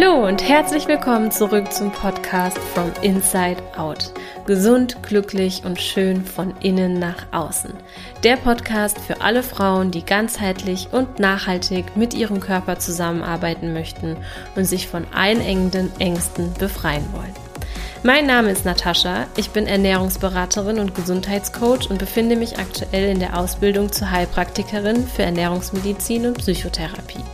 Hallo und herzlich willkommen zurück zum Podcast From Inside Out. Gesund, glücklich und schön von innen nach außen. Der Podcast für alle Frauen, die ganzheitlich und nachhaltig mit ihrem Körper zusammenarbeiten möchten und sich von einengenden Ängsten befreien wollen. Mein Name ist Natascha, ich bin Ernährungsberaterin und Gesundheitscoach und befinde mich aktuell in der Ausbildung zur Heilpraktikerin für Ernährungsmedizin und Psychotherapie.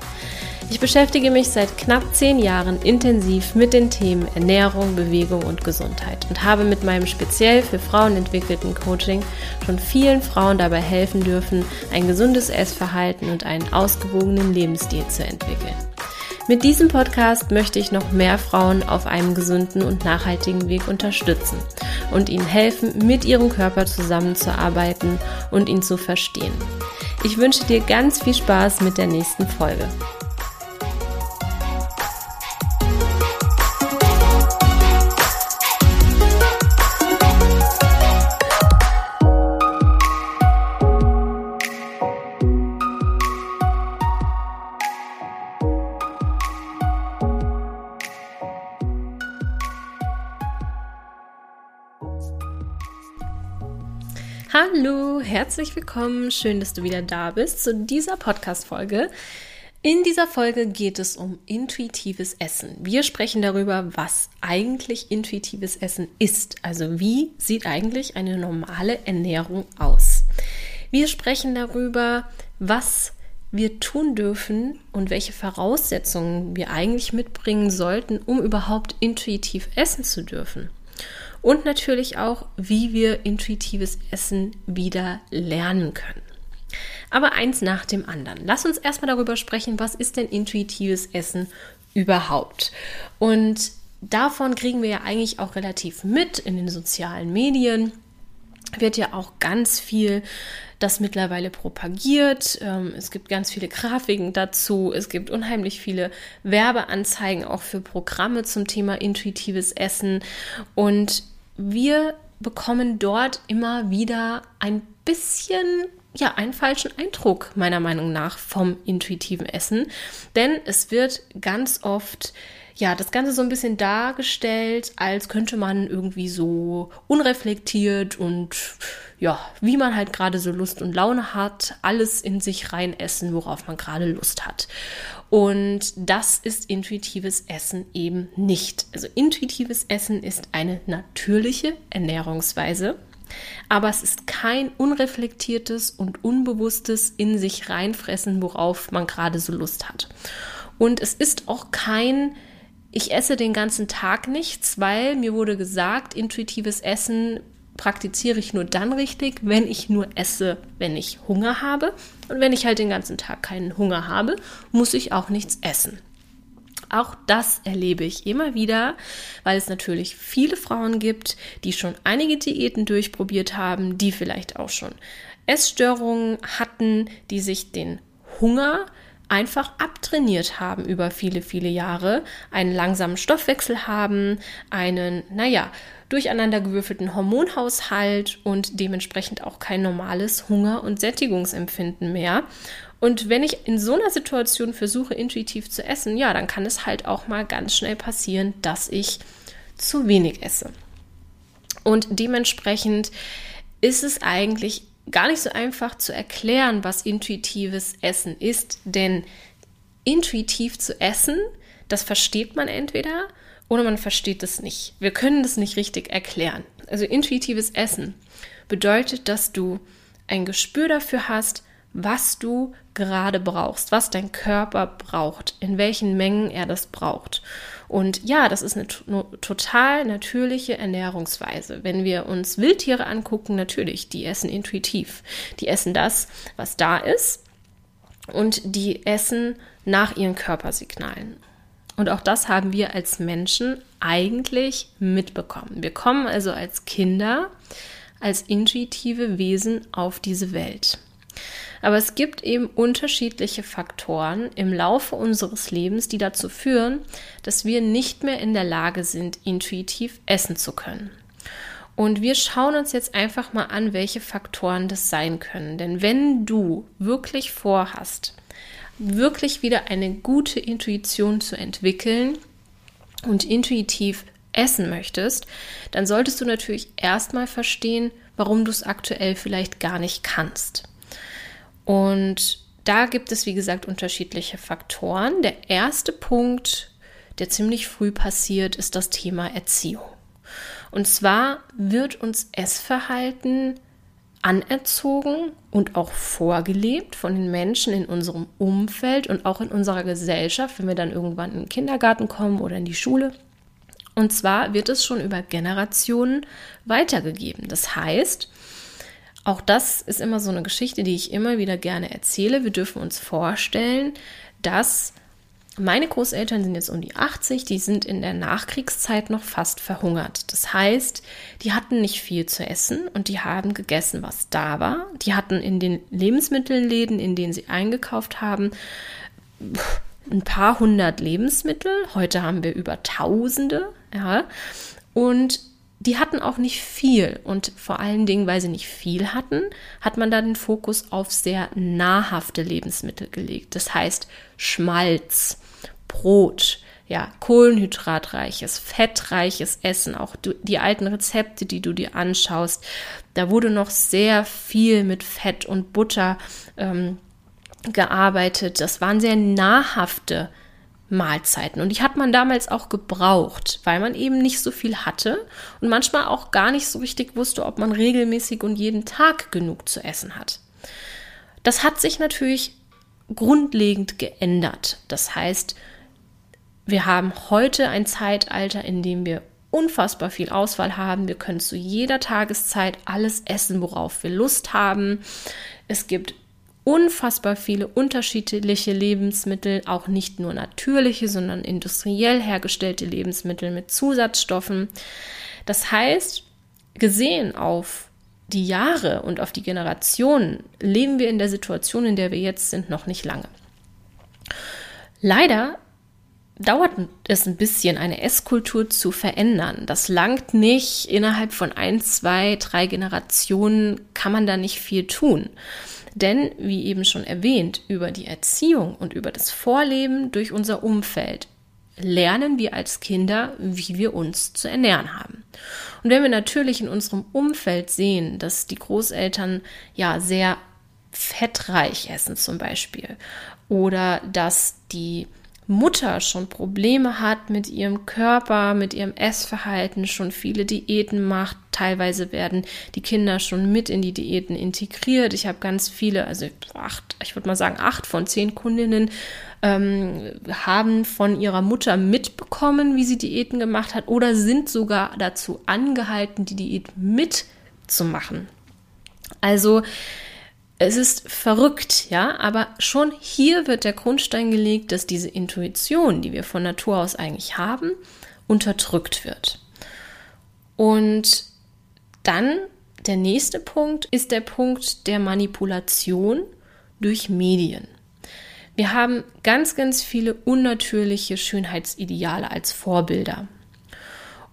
Ich beschäftige mich seit knapp zehn Jahren intensiv mit den Themen Ernährung, Bewegung und Gesundheit und habe mit meinem speziell für Frauen entwickelten Coaching schon vielen Frauen dabei helfen dürfen, ein gesundes Essverhalten und einen ausgewogenen Lebensstil zu entwickeln. Mit diesem Podcast möchte ich noch mehr Frauen auf einem gesunden und nachhaltigen Weg unterstützen und ihnen helfen, mit ihrem Körper zusammenzuarbeiten und ihn zu verstehen. Ich wünsche dir ganz viel Spaß mit der nächsten Folge. Herzlich willkommen. Schön, dass du wieder da bist zu dieser Podcast-Folge. In dieser Folge geht es um intuitives Essen. Wir sprechen darüber, was eigentlich intuitives Essen ist. Also wie sieht eigentlich eine normale Ernährung aus? Wir sprechen darüber, was wir tun dürfen und welche Voraussetzungen wir eigentlich mitbringen sollten, um überhaupt intuitiv essen zu dürfen und natürlich auch, wie wir intuitives Essen wieder lernen können. Aber eins nach dem anderen. Lass uns erstmal darüber sprechen, was ist denn intuitives Essen überhaupt? Und davon kriegen wir ja eigentlich auch relativ mit in den sozialen Medien. Wird ja auch ganz viel das mittlerweile propagiert. Ähm, es gibt ganz viele Grafiken dazu. Es gibt unheimlich viele Werbeanzeigen auch für Programme zum Thema intuitives Essen. Und wir bekommen dort immer wieder ein bisschen ja, einen falschen Eindruck meiner Meinung nach vom intuitiven Essen, denn es wird ganz oft ja, das Ganze so ein bisschen dargestellt, als könnte man irgendwie so unreflektiert und ja, wie man halt gerade so Lust und Laune hat, alles in sich rein essen, worauf man gerade Lust hat. Und das ist intuitives Essen eben nicht. Also intuitives Essen ist eine natürliche Ernährungsweise, aber es ist kein unreflektiertes und unbewusstes in sich reinfressen, worauf man gerade so Lust hat. Und es ist auch kein ich esse den ganzen Tag nichts, weil mir wurde gesagt, intuitives Essen praktiziere ich nur dann richtig, wenn ich nur esse, wenn ich Hunger habe. Und wenn ich halt den ganzen Tag keinen Hunger habe, muss ich auch nichts essen. Auch das erlebe ich immer wieder, weil es natürlich viele Frauen gibt, die schon einige Diäten durchprobiert haben, die vielleicht auch schon Essstörungen hatten, die sich den Hunger einfach abtrainiert haben über viele, viele Jahre, einen langsamen Stoffwechsel haben, einen, naja, durcheinandergewürfelten Hormonhaushalt und dementsprechend auch kein normales Hunger- und Sättigungsempfinden mehr. Und wenn ich in so einer Situation versuche, intuitiv zu essen, ja, dann kann es halt auch mal ganz schnell passieren, dass ich zu wenig esse. Und dementsprechend ist es eigentlich gar nicht so einfach zu erklären, was intuitives Essen ist, denn intuitiv zu essen, das versteht man entweder oder man versteht es nicht. Wir können das nicht richtig erklären. Also intuitives Essen bedeutet, dass du ein Gespür dafür hast, was du gerade brauchst, was dein Körper braucht, in welchen Mengen er das braucht. Und ja, das ist eine, eine, total natürliche Ernährungsweise. Wenn wir uns Wildtiere angucken, natürlich, die essen intuitiv. Die essen das, was da ist und die essen nach ihren Körpersignalen. Und auch das haben wir als Menschen eigentlich mitbekommen. Wir kommen also als Kinder, als intuitive Wesen auf diese Welt. Aber es gibt eben unterschiedliche Faktoren im Laufe unseres Lebens, die dazu führen, dass wir nicht mehr in der Lage sind, intuitiv essen zu können. Und wir schauen uns jetzt einfach mal an, welche Faktoren das sein können. Denn wenn du wirklich vorhast, wirklich wieder eine gute Intuition zu entwickeln, und intuitiv essen möchtest, dann solltest du natürlich erstmal verstehen, warum du es aktuell vielleicht gar nicht kannst. Und da gibt es, wie gesagt, unterschiedliche Faktoren. Der erste Punkt, der ziemlich früh passiert, ist das Thema Erziehung. Und zwar wird uns Essverhalten anerzogen und auch vorgelebt von den Menschen in unserem Umfeld und auch in unserer Gesellschaft, wenn wir dann irgendwann in den Kindergarten kommen oder in die Schule. Und zwar wird es schon über Generationen weitergegeben. Das heißt, auch das ist immer so eine Geschichte, die ich immer wieder gerne erzähle. Wir dürfen uns vorstellen, dass meine Großeltern sind jetzt um die 80, die sind in der Nachkriegszeit noch fast verhungert. Das heißt, die hatten nicht viel zu essen und die haben gegessen, was da war. Die hatten in den Lebensmittelläden, in denen sie eingekauft haben, ein paar hundert Lebensmittel. Heute haben wir über Tausende, ja. Und die hatten auch nicht viel und vor allen Dingen, weil sie nicht viel hatten, hat man da den Fokus auf sehr nahrhafte Lebensmittel gelegt. Das heißt Schmalz, Brot, ja, kohlenhydratreiches, fettreiches Essen, auch die alten Rezepte, die du dir anschaust, da wurde noch sehr viel mit Fett und Butter ähm, gearbeitet. Das waren sehr nahrhafte Mahlzeiten. Und die hat man damals auch gebraucht, weil man eben nicht so viel hatte und manchmal auch gar nicht so richtig wusste, ob man regelmäßig und jeden Tag genug zu essen hat. Das hat sich natürlich grundlegend geändert. Das heißt, wir haben heute ein Zeitalter, in dem wir unfassbar viel Auswahl haben. Wir können zu jeder Tageszeit alles essen, worauf wir Lust haben. Es gibt unfassbar viele unterschiedliche Lebensmittel, auch nicht nur natürliche, sondern industriell hergestellte Lebensmittel mit Zusatzstoffen. Das heißt, gesehen auf die Jahre und auf die Generationen leben wir in der Situation, in der wir jetzt sind, noch nicht lange. Leider dauert es ein bisschen, eine Esskultur zu verändern. Das langt nicht. Innerhalb von ein, zwei, drei Generationen kann man da nicht viel tun. Denn, wie eben schon erwähnt, über die Erziehung und über das Vorleben durch unser Umfeld lernen wir als Kinder, wie wir uns zu ernähren haben. Und wenn wir natürlich in unserem Umfeld sehen, dass die Großeltern ja sehr fettreich essen zum Beispiel oder dass die Mutter schon Probleme hat mit ihrem Körper, mit ihrem Essverhalten, schon viele Diäten macht. Teilweise werden die Kinder schon mit in die Diäten integriert. Ich habe ganz viele, also acht, ich würde mal sagen, acht von zehn Kundinnen ähm, haben von ihrer Mutter mitbekommen, wie sie Diäten gemacht hat oder sind sogar dazu angehalten, die Diät mitzumachen. Also es ist verrückt, ja, aber schon hier wird der Grundstein gelegt, dass diese Intuition, die wir von Natur aus eigentlich haben, unterdrückt wird. Und dann der nächste Punkt ist der Punkt der Manipulation durch Medien. Wir haben ganz, ganz viele unnatürliche Schönheitsideale als Vorbilder.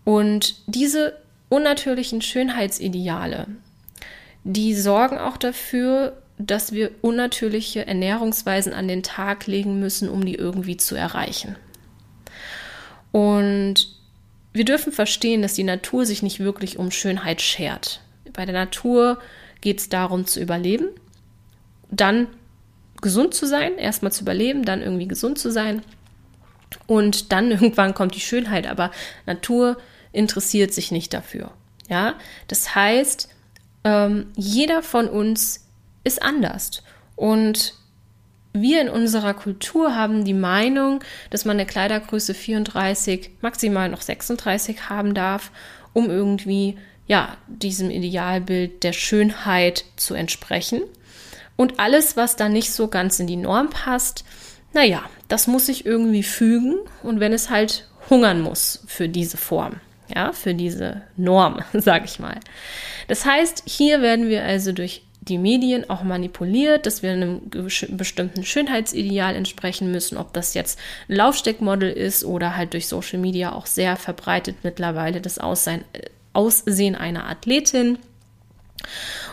Und diese unnatürlichen Schönheitsideale, die sorgen auch dafür, dass wir unnatürliche Ernährungsweisen an den Tag legen müssen, um die irgendwie zu erreichen. Und wir dürfen verstehen, dass die Natur sich nicht wirklich um Schönheit schert. Bei der Natur geht es darum zu überleben, dann gesund zu sein, erstmal zu überleben, dann irgendwie gesund zu sein und dann irgendwann kommt die Schönheit, aber Natur interessiert sich nicht dafür. Ja, das heißt, ähm, jeder von uns ist anders. Und wir in unserer Kultur haben die Meinung, dass man eine Kleidergröße 34, maximal noch 36 haben darf, um irgendwie ja, diesem Idealbild der Schönheit zu entsprechen. Und alles, was da nicht so ganz in die Norm passt, naja, das muss sich irgendwie fügen und wenn es halt hungern muss für diese Form ja, für diese Norm, sage ich mal. Das heißt, hier werden wir also durch die Medien auch manipuliert, dass wir einem bestimmten Schönheitsideal entsprechen müssen, ob das jetzt ein Laufsteckmodel ist oder halt durch Social Media auch sehr verbreitet mittlerweile das Aussehen, Aussehen einer Athletin.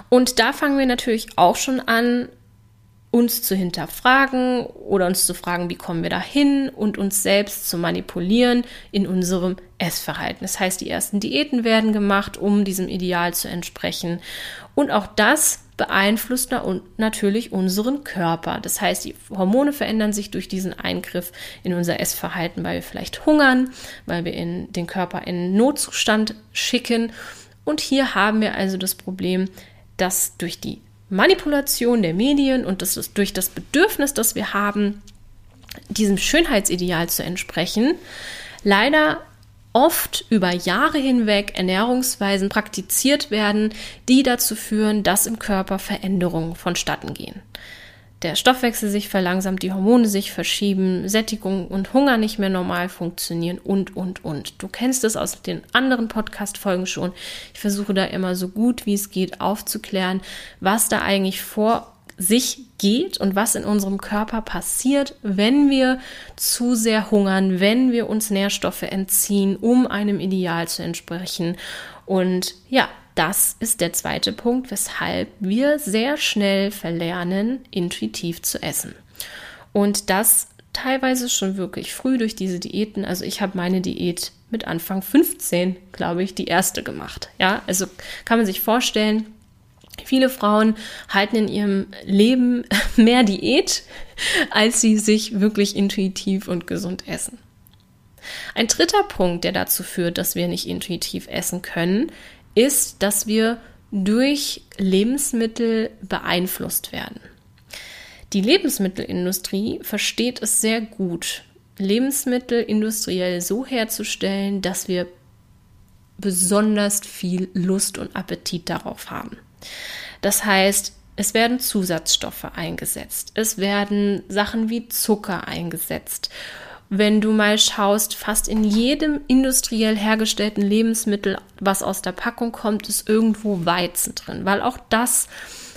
Und da fangen wir natürlich auch schon an, uns zu hinterfragen oder uns zu fragen, wie kommen wir dahin und uns selbst zu manipulieren in unserem Essverhalten. Das heißt, die ersten Diäten werden gemacht, um diesem Ideal zu entsprechen. Und auch das beeinflusst natürlich unseren Körper. Das heißt, die Hormone verändern sich durch diesen Eingriff in unser Essverhalten, weil wir vielleicht hungern, weil wir in den Körper in Notzustand schicken. Und hier haben wir also das Problem, dass durch die Manipulation der Medien und das ist durch das Bedürfnis, das wir haben, diesem Schönheitsideal zu entsprechen, leider oft über Jahre hinweg Ernährungsweisen praktiziert werden, die dazu führen, dass im Körper Veränderungen vonstatten gehen der Stoffwechsel sich verlangsamt, die Hormone sich verschieben, Sättigung und Hunger nicht mehr normal funktionieren und, und, und. Du kennst es aus den anderen Podcast-Folgen schon. Ich versuche da immer so gut wie es geht aufzuklären, was da eigentlich vor sich geht und was in unserem Körper passiert, wenn wir zu sehr hungern, wenn wir uns Nährstoffe entziehen, um einem Ideal zu entsprechen. Und ja, das ist der zweite Punkt, weshalb wir sehr schnell verlernen, intuitiv zu essen. Und das teilweise schon wirklich früh durch diese Diäten. Also ich habe meine Diät mit Anfang 15, glaube ich, die erste gemacht. Ja, also kann man sich vorstellen, Viele Frauen halten in ihrem Leben mehr Diät, als sie sich wirklich intuitiv und gesund essen. Ein dritter Punkt, der dazu führt, dass wir nicht intuitiv essen können, ist, dass wir durch Lebensmittel beeinflusst werden. Die Lebensmittelindustrie versteht es sehr gut, Lebensmittel industriell so herzustellen, dass wir besonders viel Lust und Appetit darauf haben. Das heißt, es werden Zusatzstoffe eingesetzt, es werden Sachen wie Zucker eingesetzt wenn du mal schaust, fast in jedem industriell hergestellten Lebensmittel, was aus der Packung kommt, ist irgendwo Weizen drin, weil auch das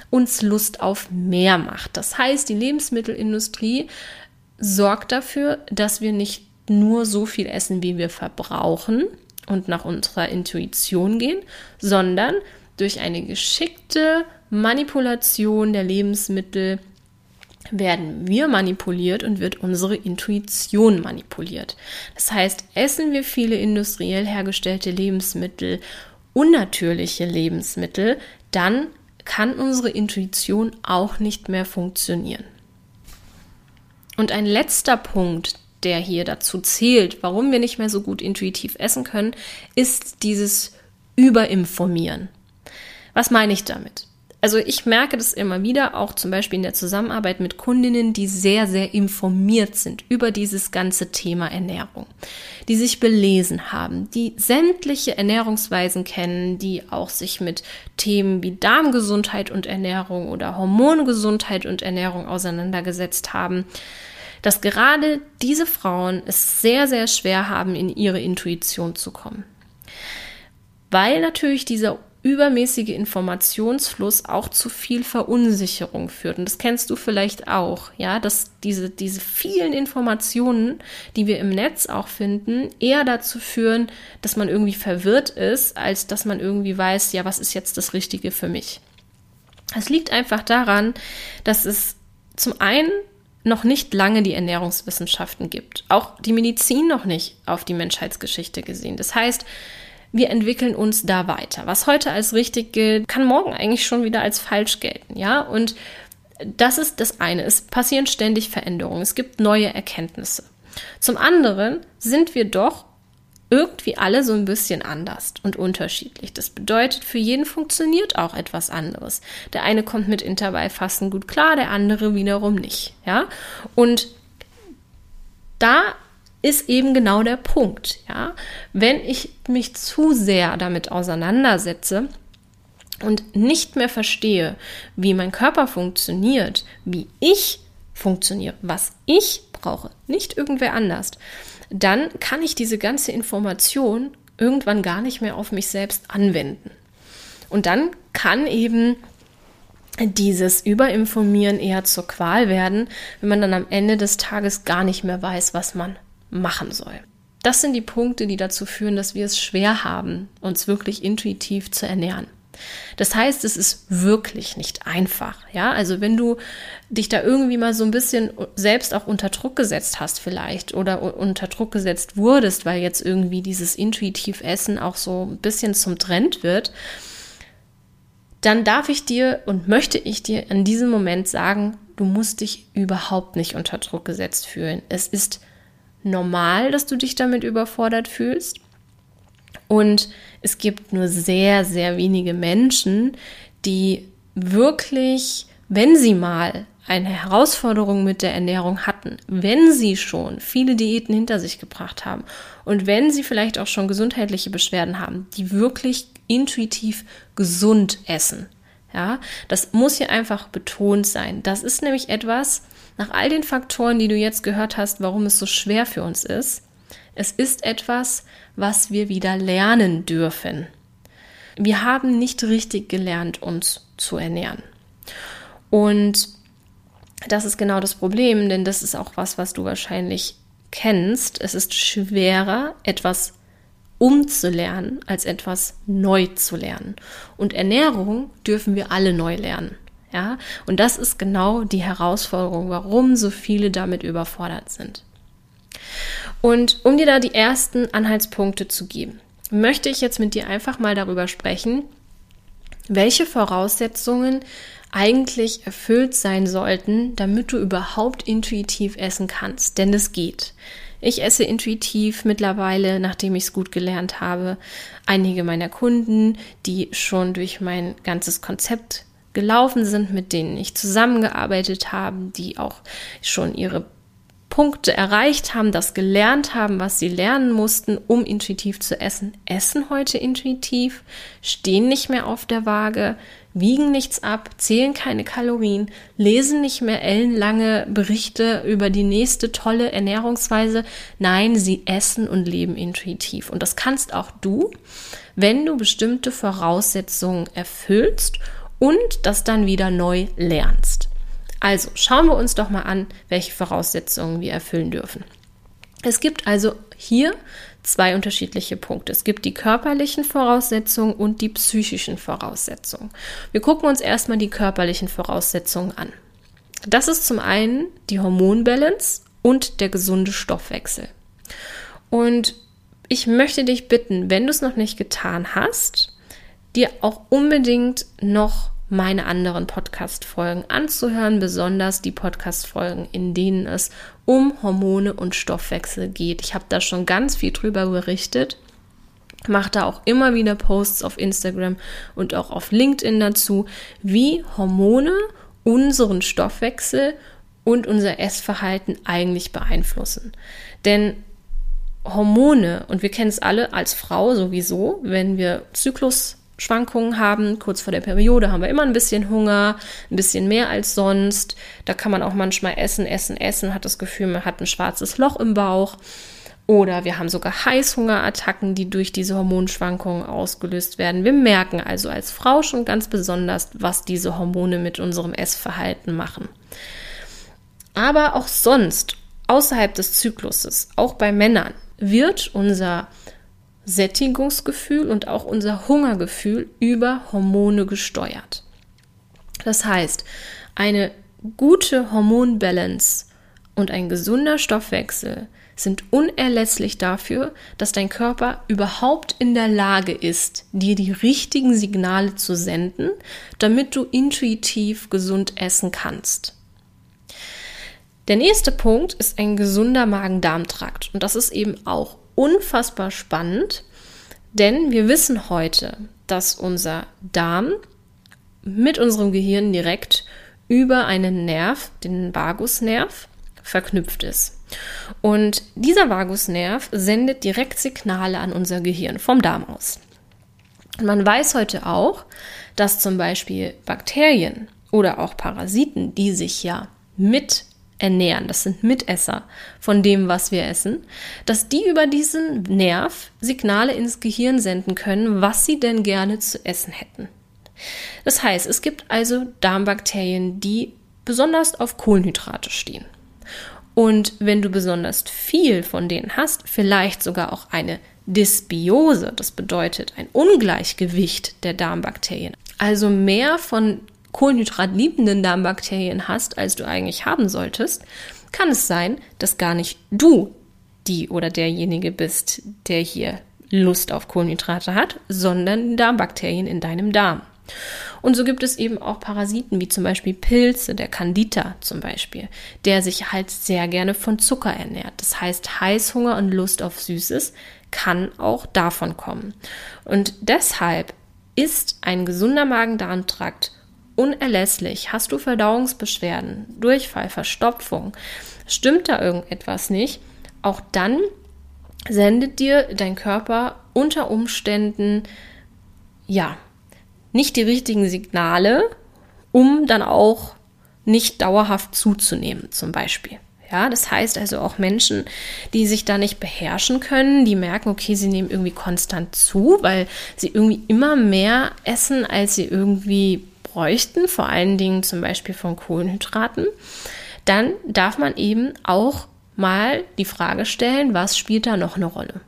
uns Lust auf mehr macht. Das heißt, die Lebensmittelindustrie sorgt dafür, dass wir nicht nur so viel essen, wie wir verbrauchen und nach unserer Intuition gehen, sondern durch eine geschickte Manipulation der Lebensmittel werden wir manipuliert und wird unsere Intuition manipuliert. Das heißt, essen wir viele industriell hergestellte Lebensmittel, unnatürliche Lebensmittel, dann kann unsere Intuition auch nicht mehr funktionieren. Und ein letzter Punkt, der hier dazu zählt, warum wir nicht mehr so gut intuitiv essen können, ist dieses Überinformieren. Was meine ich damit? Also ich merke das immer wieder, auch zum Beispiel in der Zusammenarbeit mit Kundinnen, die sehr, sehr informiert sind über dieses ganze Thema Ernährung, die sich belesen haben, die sämtliche Ernährungsweisen kennen, die auch sich mit Themen wie Darmgesundheit und Ernährung oder Hormongesundheit und Ernährung auseinandergesetzt haben dass gerade diese Frauen es sehr, sehr schwer haben, in ihre Intuition zu kommen. Weil natürlich dieser übermäßige Informationsfluss auch zu viel Verunsicherung führt. Und das kennst du vielleicht auch, ja, dass diese, diese vielen Informationen, die wir im Netz auch finden, eher dazu führen, dass man irgendwie verwirrt ist, als dass man irgendwie weiß, ja, was ist jetzt das Richtige für mich. Es liegt einfach daran, dass es zum einen noch nicht lange die Ernährungswissenschaften gibt, auch die Medizin noch nicht auf die Menschheitsgeschichte gesehen. Das heißt, wir entwickeln uns da weiter. Was heute als richtig gilt, kann morgen eigentlich schon wieder als falsch gelten, ja? Und das ist das eine. Es passieren ständig Veränderungen. Es gibt neue Erkenntnisse. Zum anderen sind wir doch irgendwie alle so ein bisschen anders und unterschiedlich. Das bedeutet, für jeden funktioniert auch etwas anderes. Der eine kommt mit Intervallfasten gut klar, der andere wiederum nicht, ja? Und da ist eben genau der Punkt, ja. Wenn ich mich zu sehr damit auseinandersetze und nicht mehr verstehe, wie mein Körper funktioniert, wie ich funktioniere, was ich brauche, nicht irgendwer anders, dann kann ich diese ganze Information irgendwann gar nicht mehr auf mich selbst anwenden. Und dann kann eben dieses Überinformieren eher zur Qual werden, wenn man dann am Ende des Tages gar nicht mehr weiß, was man machen soll. Das sind die Punkte, die dazu führen, dass wir es schwer haben, uns wirklich intuitiv zu ernähren. Das heißt, es ist wirklich nicht einfach. Ja, also wenn du dich da irgendwie mal so ein bisschen selbst auch unter Druck gesetzt hast, vielleicht oder unter Druck gesetzt wurdest, weil jetzt irgendwie dieses intuitiv Essen auch so ein bisschen zum Trend wird, dann darf ich dir und möchte ich dir in diesem Moment sagen, du musst dich überhaupt nicht unter Druck gesetzt fühlen. Es ist normal, dass du dich damit überfordert fühlst. Und es gibt nur sehr, sehr wenige Menschen, die wirklich, wenn sie mal eine Herausforderung mit der Ernährung hatten, wenn sie schon viele Diäten hinter sich gebracht haben und wenn sie vielleicht auch schon gesundheitliche Beschwerden haben, die wirklich intuitiv gesund essen. Ja, das muss hier einfach betont sein. Das ist nämlich etwas, nach all den Faktoren, die du jetzt gehört hast, warum es so schwer für uns ist, es ist etwas, was wir wieder lernen dürfen. Wir haben nicht richtig gelernt, uns zu ernähren. Und das ist genau das Problem, denn das ist auch was, was du wahrscheinlich kennst. Es ist schwerer, etwas umzulernen, als etwas neu zu lernen. Und Ernährung dürfen wir alle neu lernen. Ja, und das ist genau die Herausforderung, warum so viele damit überfordert sind. Und um dir da die ersten Anhaltspunkte zu geben, möchte ich jetzt mit dir einfach mal darüber sprechen, welche Voraussetzungen eigentlich erfüllt sein sollten, damit du überhaupt intuitiv essen kannst. Denn es geht. Ich esse intuitiv mittlerweile, nachdem ich es gut gelernt habe. Einige meiner Kunden, die schon durch mein ganzes Konzept gelaufen sind, mit denen ich zusammengearbeitet habe, die auch schon ihre Punkte erreicht haben, das gelernt haben, was sie lernen mussten, um intuitiv zu essen, essen heute intuitiv, stehen nicht mehr auf der Waage, wiegen nichts ab, zählen keine Kalorien, lesen nicht mehr ellenlange Berichte über die nächste tolle Ernährungsweise. Nein, sie essen und leben intuitiv. Und das kannst auch du, wenn du bestimmte Voraussetzungen erfüllst und das dann wieder neu lernst. Also schauen wir uns doch mal an, welche Voraussetzungen wir erfüllen dürfen. Es gibt also hier zwei unterschiedliche Punkte. Es gibt die körperlichen Voraussetzungen und die psychischen Voraussetzungen. Wir gucken uns erstmal die körperlichen Voraussetzungen an. Das ist zum einen die Hormonbalance und der gesunde Stoffwechsel. Und ich möchte dich bitten, wenn du es noch nicht getan hast, dir auch unbedingt noch meine anderen Podcast-Folgen anzuhören, besonders die Podcast-Folgen, in denen es um Hormone und Stoffwechsel geht. Ich habe da schon ganz viel drüber berichtet, mache da auch immer wieder Posts auf Instagram und auch auf LinkedIn dazu, wie Hormone unseren Stoffwechsel und unser Essverhalten eigentlich beeinflussen. Denn Hormone, und wir kennen es alle als Frau sowieso, wenn wir Zyklus Schwankungen haben. Kurz vor der Periode haben wir immer ein bisschen Hunger, ein bisschen mehr als sonst. Da kann man auch manchmal essen, essen, essen, hat das Gefühl, man hat ein schwarzes Loch im Bauch. Oder wir haben sogar Heißhungerattacken, die durch diese Hormonschwankungen ausgelöst werden. Wir merken also als Frau schon ganz besonders, was diese Hormone mit unserem Essverhalten machen. Aber auch sonst, außerhalb des Zykluses, auch bei Männern, wird unser Sättigungsgefühl und auch unser Hungergefühl über Hormone gesteuert. Das heißt, eine gute Hormonbalance und ein gesunder Stoffwechsel sind unerlässlich dafür, dass dein Körper überhaupt in der Lage ist, dir die richtigen Signale zu senden, damit du intuitiv gesund essen kannst. Der nächste Punkt ist ein gesunder Magen-Darm-Trakt und das ist eben auch unfassbar spannend, denn wir wissen heute, dass unser Darm mit unserem Gehirn direkt über einen Nerv, den Vagusnerv, verknüpft ist. Und dieser Vagusnerv sendet direkt Signale an unser Gehirn vom Darm aus. Und man weiß heute auch, dass zum Beispiel Bakterien oder auch Parasiten, die sich ja mit ernähren, das sind Mitesser von dem, was wir essen, dass die über diesen Nerv Signale ins Gehirn senden können, was sie denn gerne zu essen hätten. Das heißt, es gibt also Darmbakterien, die besonders auf Kohlenhydrate stehen. Und wenn du besonders viel von denen hast, vielleicht sogar auch eine Dysbiose, das bedeutet ein Ungleichgewicht der Darmbakterien, also mehr von kohlenhydratliebenden Darmbakterien hast, als du eigentlich haben solltest, kann es sein, dass gar nicht du die oder derjenige bist, der hier Lust auf Kohlenhydrate hat, sondern Darmbakterien in deinem Darm. Und so gibt es eben auch Parasiten, wie zum Beispiel Pilze, der Candida zum Beispiel, der sich halt sehr gerne von Zucker ernährt. Das heißt, Heißhunger und Lust auf Süßes kann auch davon kommen. Und deshalb ist ein gesunder Magen-Darm-Trakt unerlässlich. Hast du Verdauungsbeschwerden, Durchfall, Verstopfung, stimmt da irgendetwas nicht, auch dann sendet dir dein Körper unter Umständen ja nicht die richtigen Signale, um dann auch nicht dauerhaft zuzunehmen, zum Beispiel. Ja, das heißt also auch Menschen, die sich da nicht beherrschen können, die merken, okay, sie nehmen irgendwie konstant zu, weil sie irgendwie immer mehr essen, als sie irgendwie bräuchten, vor allen Dingen zum Beispiel von Kohlenhydraten, dann darf man eben auch mal die Frage stellen, was spielt da noch eine Rolle?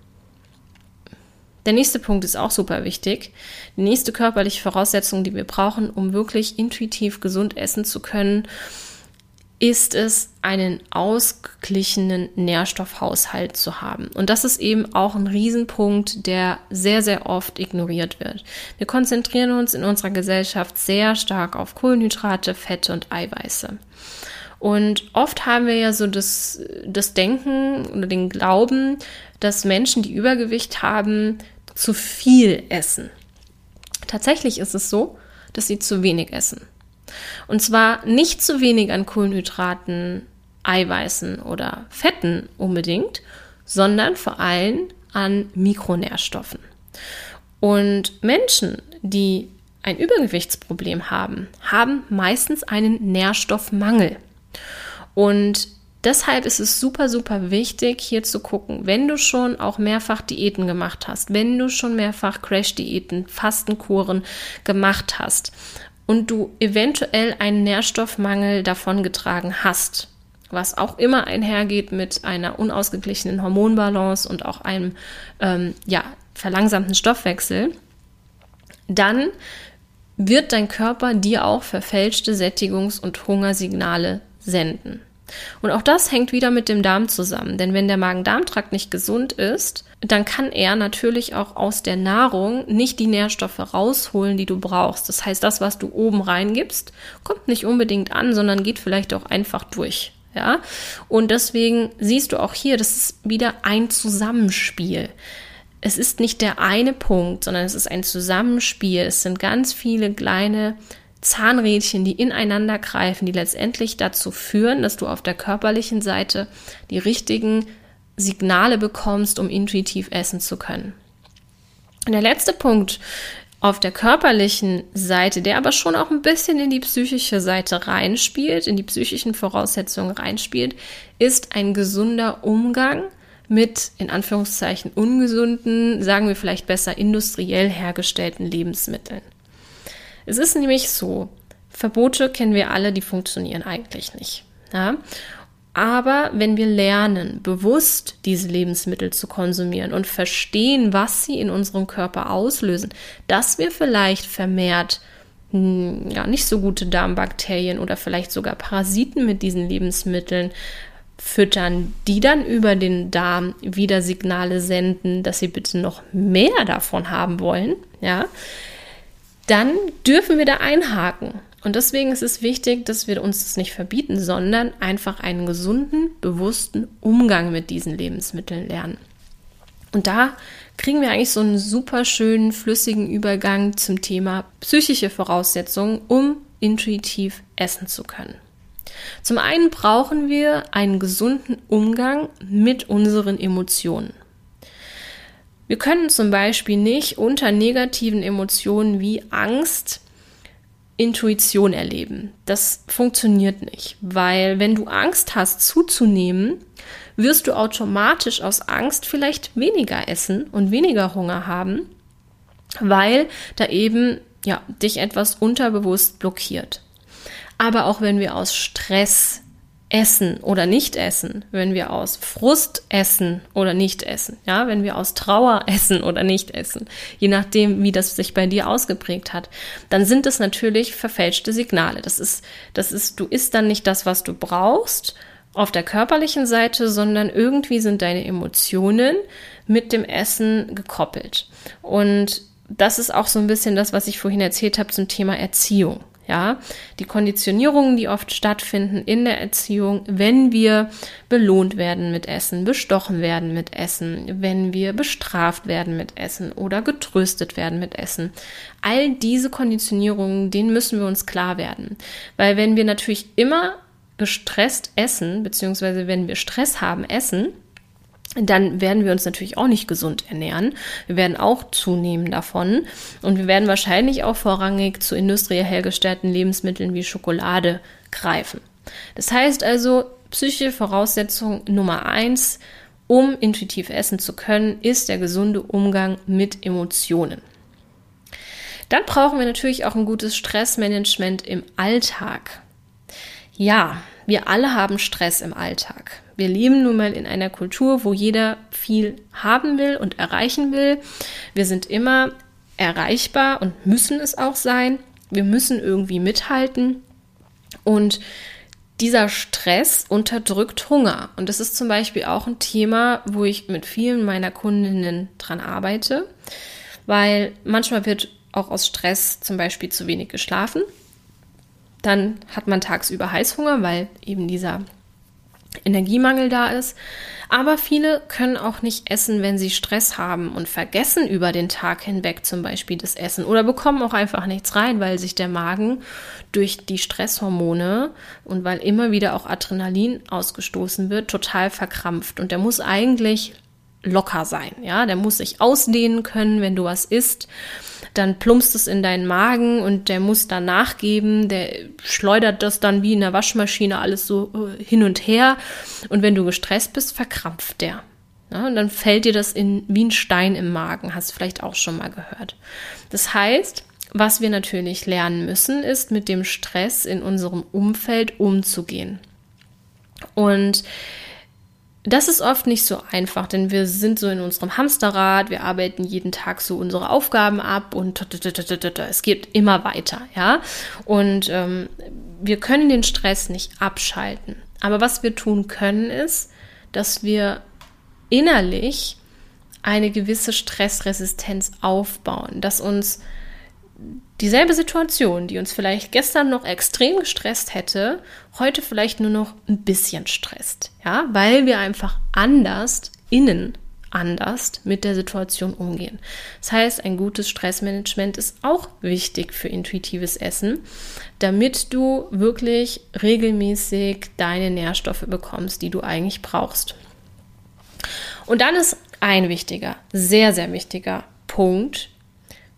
Der nächste Punkt ist auch super wichtig. Die nächste körperliche Voraussetzung, die wir brauchen, um wirklich intuitiv gesund essen zu können, ist es, einen ausgeglichenen Nährstoffhaushalt zu haben. Und das ist eben auch ein Riesenpunkt, der sehr, sehr oft ignoriert wird. Wir konzentrieren uns in unserer Gesellschaft sehr stark auf Kohlenhydrate, Fette und Eiweiße. Und oft haben wir ja so das, das Denken oder den Glauben, dass Menschen, die Übergewicht haben, zu viel essen. Tatsächlich ist es so, dass sie zu wenig essen. Und zwar nicht zu wenig an Kohlenhydraten, Eiweißen oder Fetten unbedingt, sondern vor allem an Mikronährstoffen. Und Menschen, die ein Übergewichtsproblem haben, haben meistens einen Nährstoffmangel. Und deshalb ist es super, super wichtig, hier zu gucken, wenn du schon auch mehrfach Diäten gemacht hast, wenn du schon mehrfach Crash-Diäten, Fastenkuren gemacht hast und du eventuell einen Nährstoffmangel davongetragen hast, was auch immer einhergeht mit einer unausgeglichenen Hormonbalance und auch einem ähm, ja, verlangsamten Stoffwechsel, dann wird dein Körper dir auch verfälschte Sättigungs- und Hungersignale senden. Und auch das hängt wieder mit dem Darm zusammen, denn wenn der Magen-Darm-Trakt nicht gesund ist, dann kann er natürlich auch aus der Nahrung nicht die Nährstoffe rausholen, die du brauchst. Das heißt, das, was du oben reingibst, kommt nicht unbedingt an, sondern geht vielleicht auch einfach durch. Ja, und deswegen siehst du auch hier, das ist wieder ein Zusammenspiel. Es ist nicht der eine Punkt, sondern es ist ein Zusammenspiel. Es sind ganz viele kleine Zahnrädchen, die ineinander greifen, die letztendlich dazu führen, dass du auf der körperlichen Seite die richtigen Signale bekommst, um intuitiv essen zu können. Und der letzte Punkt auf der körperlichen Seite, der aber schon auch ein bisschen in die psychische Seite reinspielt, in die psychischen Voraussetzungen reinspielt, ist ein gesunder Umgang mit in Anführungszeichen ungesunden, sagen wir vielleicht besser industriell hergestellten Lebensmitteln. Es ist nämlich so, Verbote kennen wir alle, die funktionieren eigentlich nicht. Ja? Aber wenn wir lernen, bewusst diese Lebensmittel zu konsumieren und verstehen, was sie in unserem Körper auslösen, dass wir vielleicht vermehrt hm, ja, nicht so gute Darmbakterien oder vielleicht sogar Parasiten mit diesen Lebensmitteln füttern, die dann über den Darm wieder Signale senden, dass sie bitte noch mehr davon haben wollen, ja, dann dürfen wir da einhaken. Und deswegen ist es wichtig, dass wir uns das nicht verbieten, sondern einfach einen gesunden, bewussten Umgang mit diesen Lebensmitteln lernen. Und da kriegen wir eigentlich so einen super schönen, flüssigen Übergang zum Thema psychische Voraussetzungen, um intuitiv essen zu können. Zum einen brauchen wir einen gesunden Umgang mit unseren Emotionen. Wir können zum Beispiel nicht unter negativen Emotionen wie Angst Intuition erleben. Das funktioniert nicht, weil wenn du Angst hast zuzunehmen, wirst du automatisch aus Angst vielleicht weniger essen und weniger Hunger haben, weil da eben ja dich etwas unterbewusst blockiert. Aber auch wenn wir aus Stress Essen oder nicht essen, wenn wir aus Frust essen oder nicht essen, ja, wenn wir aus Trauer essen oder nicht essen, je nachdem, wie das sich bei dir ausgeprägt hat, dann sind es natürlich verfälschte Signale. Das ist, das ist, du isst dann nicht das, was du brauchst auf der körperlichen Seite, sondern irgendwie sind deine Emotionen mit dem Essen gekoppelt. Und das ist auch so ein bisschen das, was ich vorhin erzählt habe zum Thema Erziehung. Ja, die Konditionierungen, die oft stattfinden in der Erziehung, wenn wir belohnt werden mit Essen, bestochen werden mit Essen, wenn wir bestraft werden mit Essen oder getröstet werden mit Essen. All diese Konditionierungen, denen müssen wir uns klar werden. Weil wenn wir natürlich immer gestresst essen, beziehungsweise wenn wir Stress haben, essen, dann werden wir uns natürlich auch nicht gesund ernähren. Wir werden auch zunehmen davon und wir werden wahrscheinlich auch vorrangig zu industriell hergestellten Lebensmitteln wie Schokolade greifen. Das heißt also, psychische Voraussetzung Nummer eins, um intuitiv essen zu können, ist der gesunde Umgang mit Emotionen. Dann brauchen wir natürlich auch ein gutes Stressmanagement im Alltag. Ja, wir alle haben Stress im Alltag. Wir leben nun mal in einer Kultur, wo jeder viel haben will und erreichen will. Wir sind immer erreichbar und müssen es auch sein. Wir müssen irgendwie mithalten. Und dieser Stress unterdrückt Hunger. Und das ist zum Beispiel auch ein Thema, wo ich mit vielen meiner Kundinnen dran arbeite, weil manchmal wird auch aus Stress zum Beispiel zu wenig geschlafen. Dann hat man tagsüber Heißhunger, weil eben dieser Energiemangel da ist. Aber viele können auch nicht essen, wenn sie Stress haben und vergessen über den Tag hinweg zum Beispiel das Essen oder bekommen auch einfach nichts rein, weil sich der Magen durch die Stresshormone und weil immer wieder auch Adrenalin ausgestoßen wird, total verkrampft. Und der muss eigentlich locker sein. Ja, der muss sich ausdehnen können, wenn du was isst. Dann plumpst es in deinen Magen und der muss dann nachgeben. Der schleudert das dann wie in der Waschmaschine alles so äh, hin und her. Und wenn du gestresst bist, verkrampft der. Ja, und dann fällt dir das in, wie ein Stein im Magen. Hast du vielleicht auch schon mal gehört. Das heißt, was wir natürlich lernen müssen, ist mit dem Stress in unserem Umfeld umzugehen. Und das ist oft nicht so einfach, denn wir sind so in unserem Hamsterrad, wir arbeiten jeden Tag so unsere Aufgaben ab und es geht immer weiter, ja. Und ähm, wir können den Stress nicht abschalten. Aber was wir tun können, ist, dass wir innerlich eine gewisse Stressresistenz aufbauen, dass uns dieselbe Situation, die uns vielleicht gestern noch extrem gestresst hätte, heute vielleicht nur noch ein bisschen stresst. Ja, weil wir einfach anders innen anders mit der Situation umgehen. Das heißt, ein gutes Stressmanagement ist auch wichtig für intuitives Essen, damit du wirklich regelmäßig deine Nährstoffe bekommst, die du eigentlich brauchst. Und dann ist ein wichtiger, sehr, sehr wichtiger Punkt,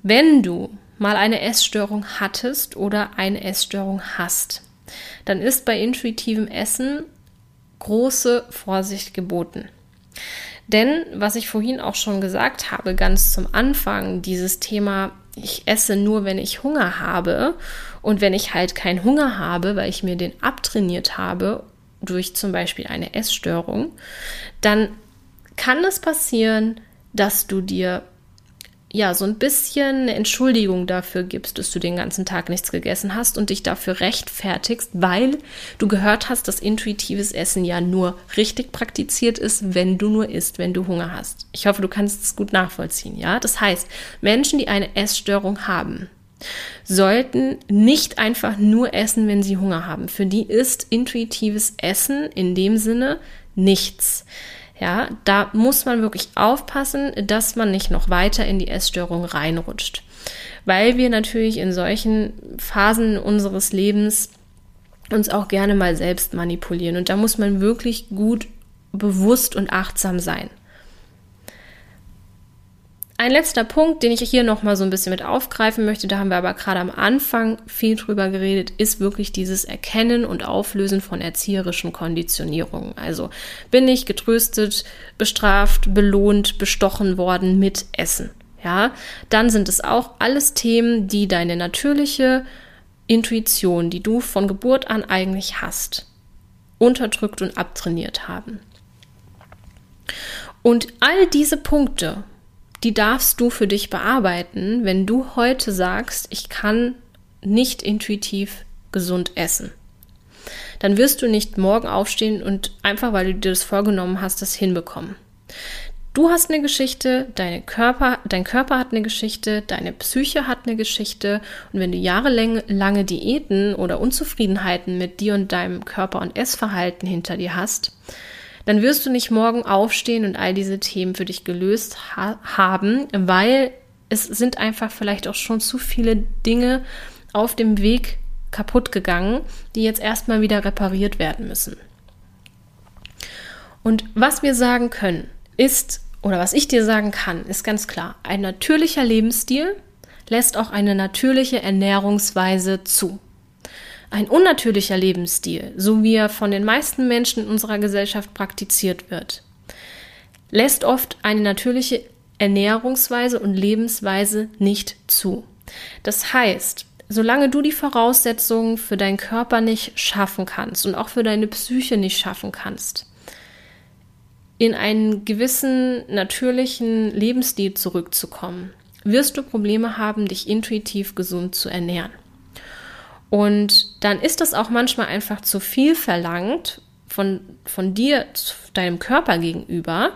wenn du mal eine Essstörung hattest oder eine Essstörung hast, dann ist bei intuitivem Essen große Vorsicht geboten. Denn, was ich vorhin auch schon gesagt habe, ganz zum Anfang, dieses Thema, ich esse nur, wenn ich Hunger habe und wenn ich halt keinen Hunger habe, weil ich mir den abtrainiert habe durch zum Beispiel eine Essstörung, dann kann es passieren, dass du dir ja, so ein bisschen eine Entschuldigung dafür gibst, dass du den ganzen Tag nichts gegessen hast und dich dafür rechtfertigst, weil du gehört hast, dass intuitives Essen ja nur richtig praktiziert ist, wenn du nur isst, wenn du Hunger hast. Ich hoffe, du kannst es gut nachvollziehen, ja? Das heißt, Menschen, die eine Essstörung haben, sollten nicht einfach nur essen, wenn sie Hunger haben. Für die ist intuitives Essen in dem Sinne nichts. Ja, da muss man wirklich aufpassen, dass man nicht noch weiter in die Essstörung reinrutscht. Weil wir natürlich in solchen Phasen unseres Lebens uns auch gerne mal selbst manipulieren. Und da muss man wirklich gut bewusst und achtsam sein. Ein letzter Punkt, den ich hier nochmal so ein bisschen mit aufgreifen möchte, da haben wir aber gerade am Anfang viel drüber geredet, ist wirklich dieses Erkennen und Auflösen von erzieherischen Konditionierungen. Also bin ich getröstet, bestraft, belohnt, bestochen worden mit Essen. Ja, dann sind es auch alles Themen, die deine natürliche Intuition, die du von Geburt an eigentlich hast, unterdrückt und abtrainiert haben. Und all diese Punkte, die darfst du für dich bearbeiten, wenn du heute sagst, ich kann nicht intuitiv gesund essen. Dann wirst du nicht morgen aufstehen und einfach, weil du dir das vorgenommen hast, das hinbekommen. Du hast eine Geschichte, deine Körper, dein Körper hat eine Geschichte, deine Psyche hat eine Geschichte. Und wenn du jahrelange Diäten oder Unzufriedenheiten mit dir und deinem Körper- und Essverhalten hinter dir hast, dann wirst du nicht morgen aufstehen und all diese Themen für dich gelöst ha haben, weil es sind einfach vielleicht auch schon zu viele Dinge auf dem Weg kaputt gegangen, die jetzt erstmal wieder repariert werden müssen. Und was wir sagen können, ist, oder was ich dir sagen kann, ist ganz klar, ein natürlicher Lebensstil lässt auch eine natürliche Ernährungsweise zu. Ein unnatürlicher Lebensstil, so wie er von den meisten Menschen in unserer Gesellschaft praktiziert wird, lässt oft eine natürliche Ernährungsweise und Lebensweise nicht zu. Das heißt, solange du die Voraussetzungen für deinen Körper nicht schaffen kannst und auch für deine Psyche nicht schaffen kannst, in einen gewissen natürlichen Lebensstil zurückzukommen, wirst du Probleme haben, dich intuitiv gesund zu ernähren. Und dann ist das auch manchmal einfach zu viel verlangt von, von dir, deinem Körper gegenüber,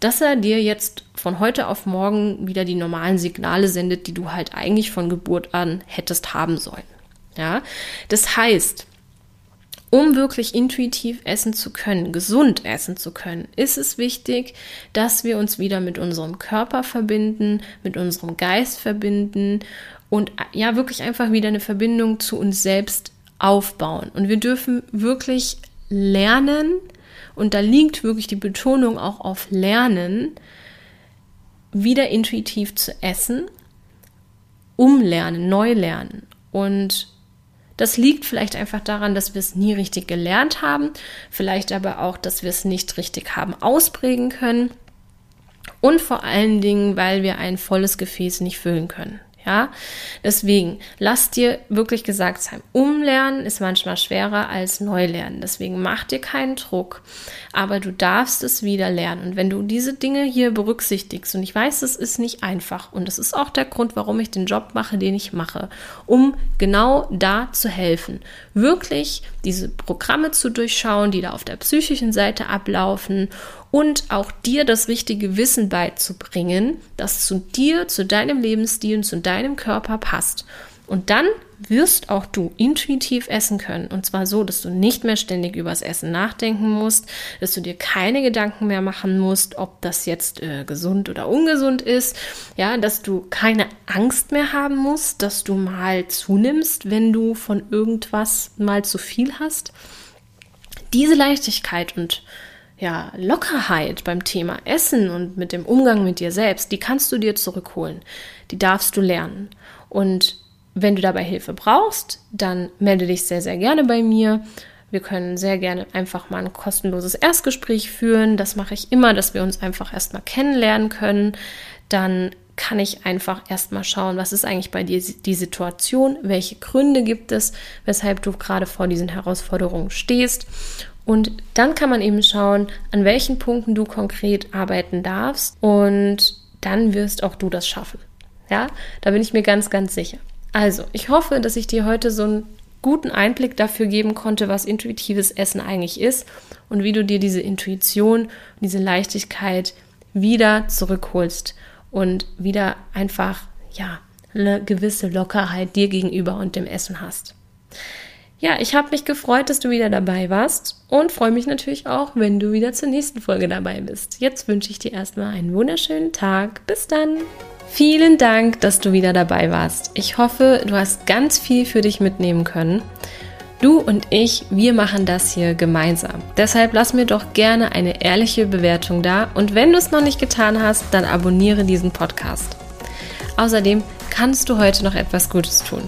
dass er dir jetzt von heute auf morgen wieder die normalen Signale sendet, die du halt eigentlich von Geburt an hättest haben sollen. Ja, das heißt, um wirklich intuitiv essen zu können, gesund essen zu können, ist es wichtig, dass wir uns wieder mit unserem Körper verbinden, mit unserem Geist verbinden und ja, wirklich einfach wieder eine Verbindung zu uns selbst aufbauen. Und wir dürfen wirklich lernen, und da liegt wirklich die Betonung auch auf Lernen, wieder intuitiv zu essen, umlernen, neu lernen. Und das liegt vielleicht einfach daran, dass wir es nie richtig gelernt haben, vielleicht aber auch, dass wir es nicht richtig haben ausprägen können und vor allen Dingen, weil wir ein volles Gefäß nicht füllen können. Ja, deswegen lass dir wirklich gesagt sein, umlernen ist manchmal schwerer als neu lernen. Deswegen mach dir keinen Druck, aber du darfst es wieder lernen. Und wenn du diese Dinge hier berücksichtigst, und ich weiß, es ist nicht einfach, und das ist auch der Grund, warum ich den Job mache, den ich mache, um genau da zu helfen, wirklich diese Programme zu durchschauen, die da auf der psychischen Seite ablaufen und auch dir das richtige Wissen beizubringen, das zu dir, zu deinem Lebensstil und zu deinem Körper passt. Und dann wirst auch du intuitiv essen können. Und zwar so, dass du nicht mehr ständig übers Essen nachdenken musst, dass du dir keine Gedanken mehr machen musst, ob das jetzt äh, gesund oder ungesund ist. Ja, dass du keine Angst mehr haben musst, dass du mal zunimmst, wenn du von irgendwas mal zu viel hast. Diese Leichtigkeit und ja, Lockerheit beim Thema Essen und mit dem Umgang mit dir selbst, die kannst du dir zurückholen. Die darfst du lernen. Und wenn du dabei Hilfe brauchst, dann melde dich sehr, sehr gerne bei mir. Wir können sehr gerne einfach mal ein kostenloses Erstgespräch führen. Das mache ich immer, dass wir uns einfach erstmal kennenlernen können. Dann kann ich einfach erstmal schauen, was ist eigentlich bei dir die Situation, welche Gründe gibt es, weshalb du gerade vor diesen Herausforderungen stehst. Und dann kann man eben schauen, an welchen Punkten du konkret arbeiten darfst und dann wirst auch du das schaffen. Ja, da bin ich mir ganz, ganz sicher. Also, ich hoffe, dass ich dir heute so einen guten Einblick dafür geben konnte, was intuitives Essen eigentlich ist und wie du dir diese Intuition, diese Leichtigkeit wieder zurückholst und wieder einfach, ja, eine gewisse Lockerheit dir gegenüber und dem Essen hast. Ja, ich habe mich gefreut, dass du wieder dabei warst und freue mich natürlich auch, wenn du wieder zur nächsten Folge dabei bist. Jetzt wünsche ich dir erstmal einen wunderschönen Tag. Bis dann. Vielen Dank, dass du wieder dabei warst. Ich hoffe, du hast ganz viel für dich mitnehmen können. Du und ich, wir machen das hier gemeinsam. Deshalb lass mir doch gerne eine ehrliche Bewertung da und wenn du es noch nicht getan hast, dann abonniere diesen Podcast. Außerdem kannst du heute noch etwas Gutes tun.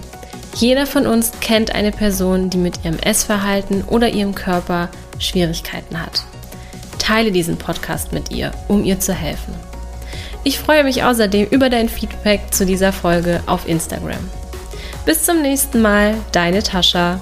Jeder von uns kennt eine Person, die mit ihrem Essverhalten oder ihrem Körper Schwierigkeiten hat. Teile diesen Podcast mit ihr, um ihr zu helfen. Ich freue mich außerdem über dein Feedback zu dieser Folge auf Instagram. Bis zum nächsten Mal, deine Tascha.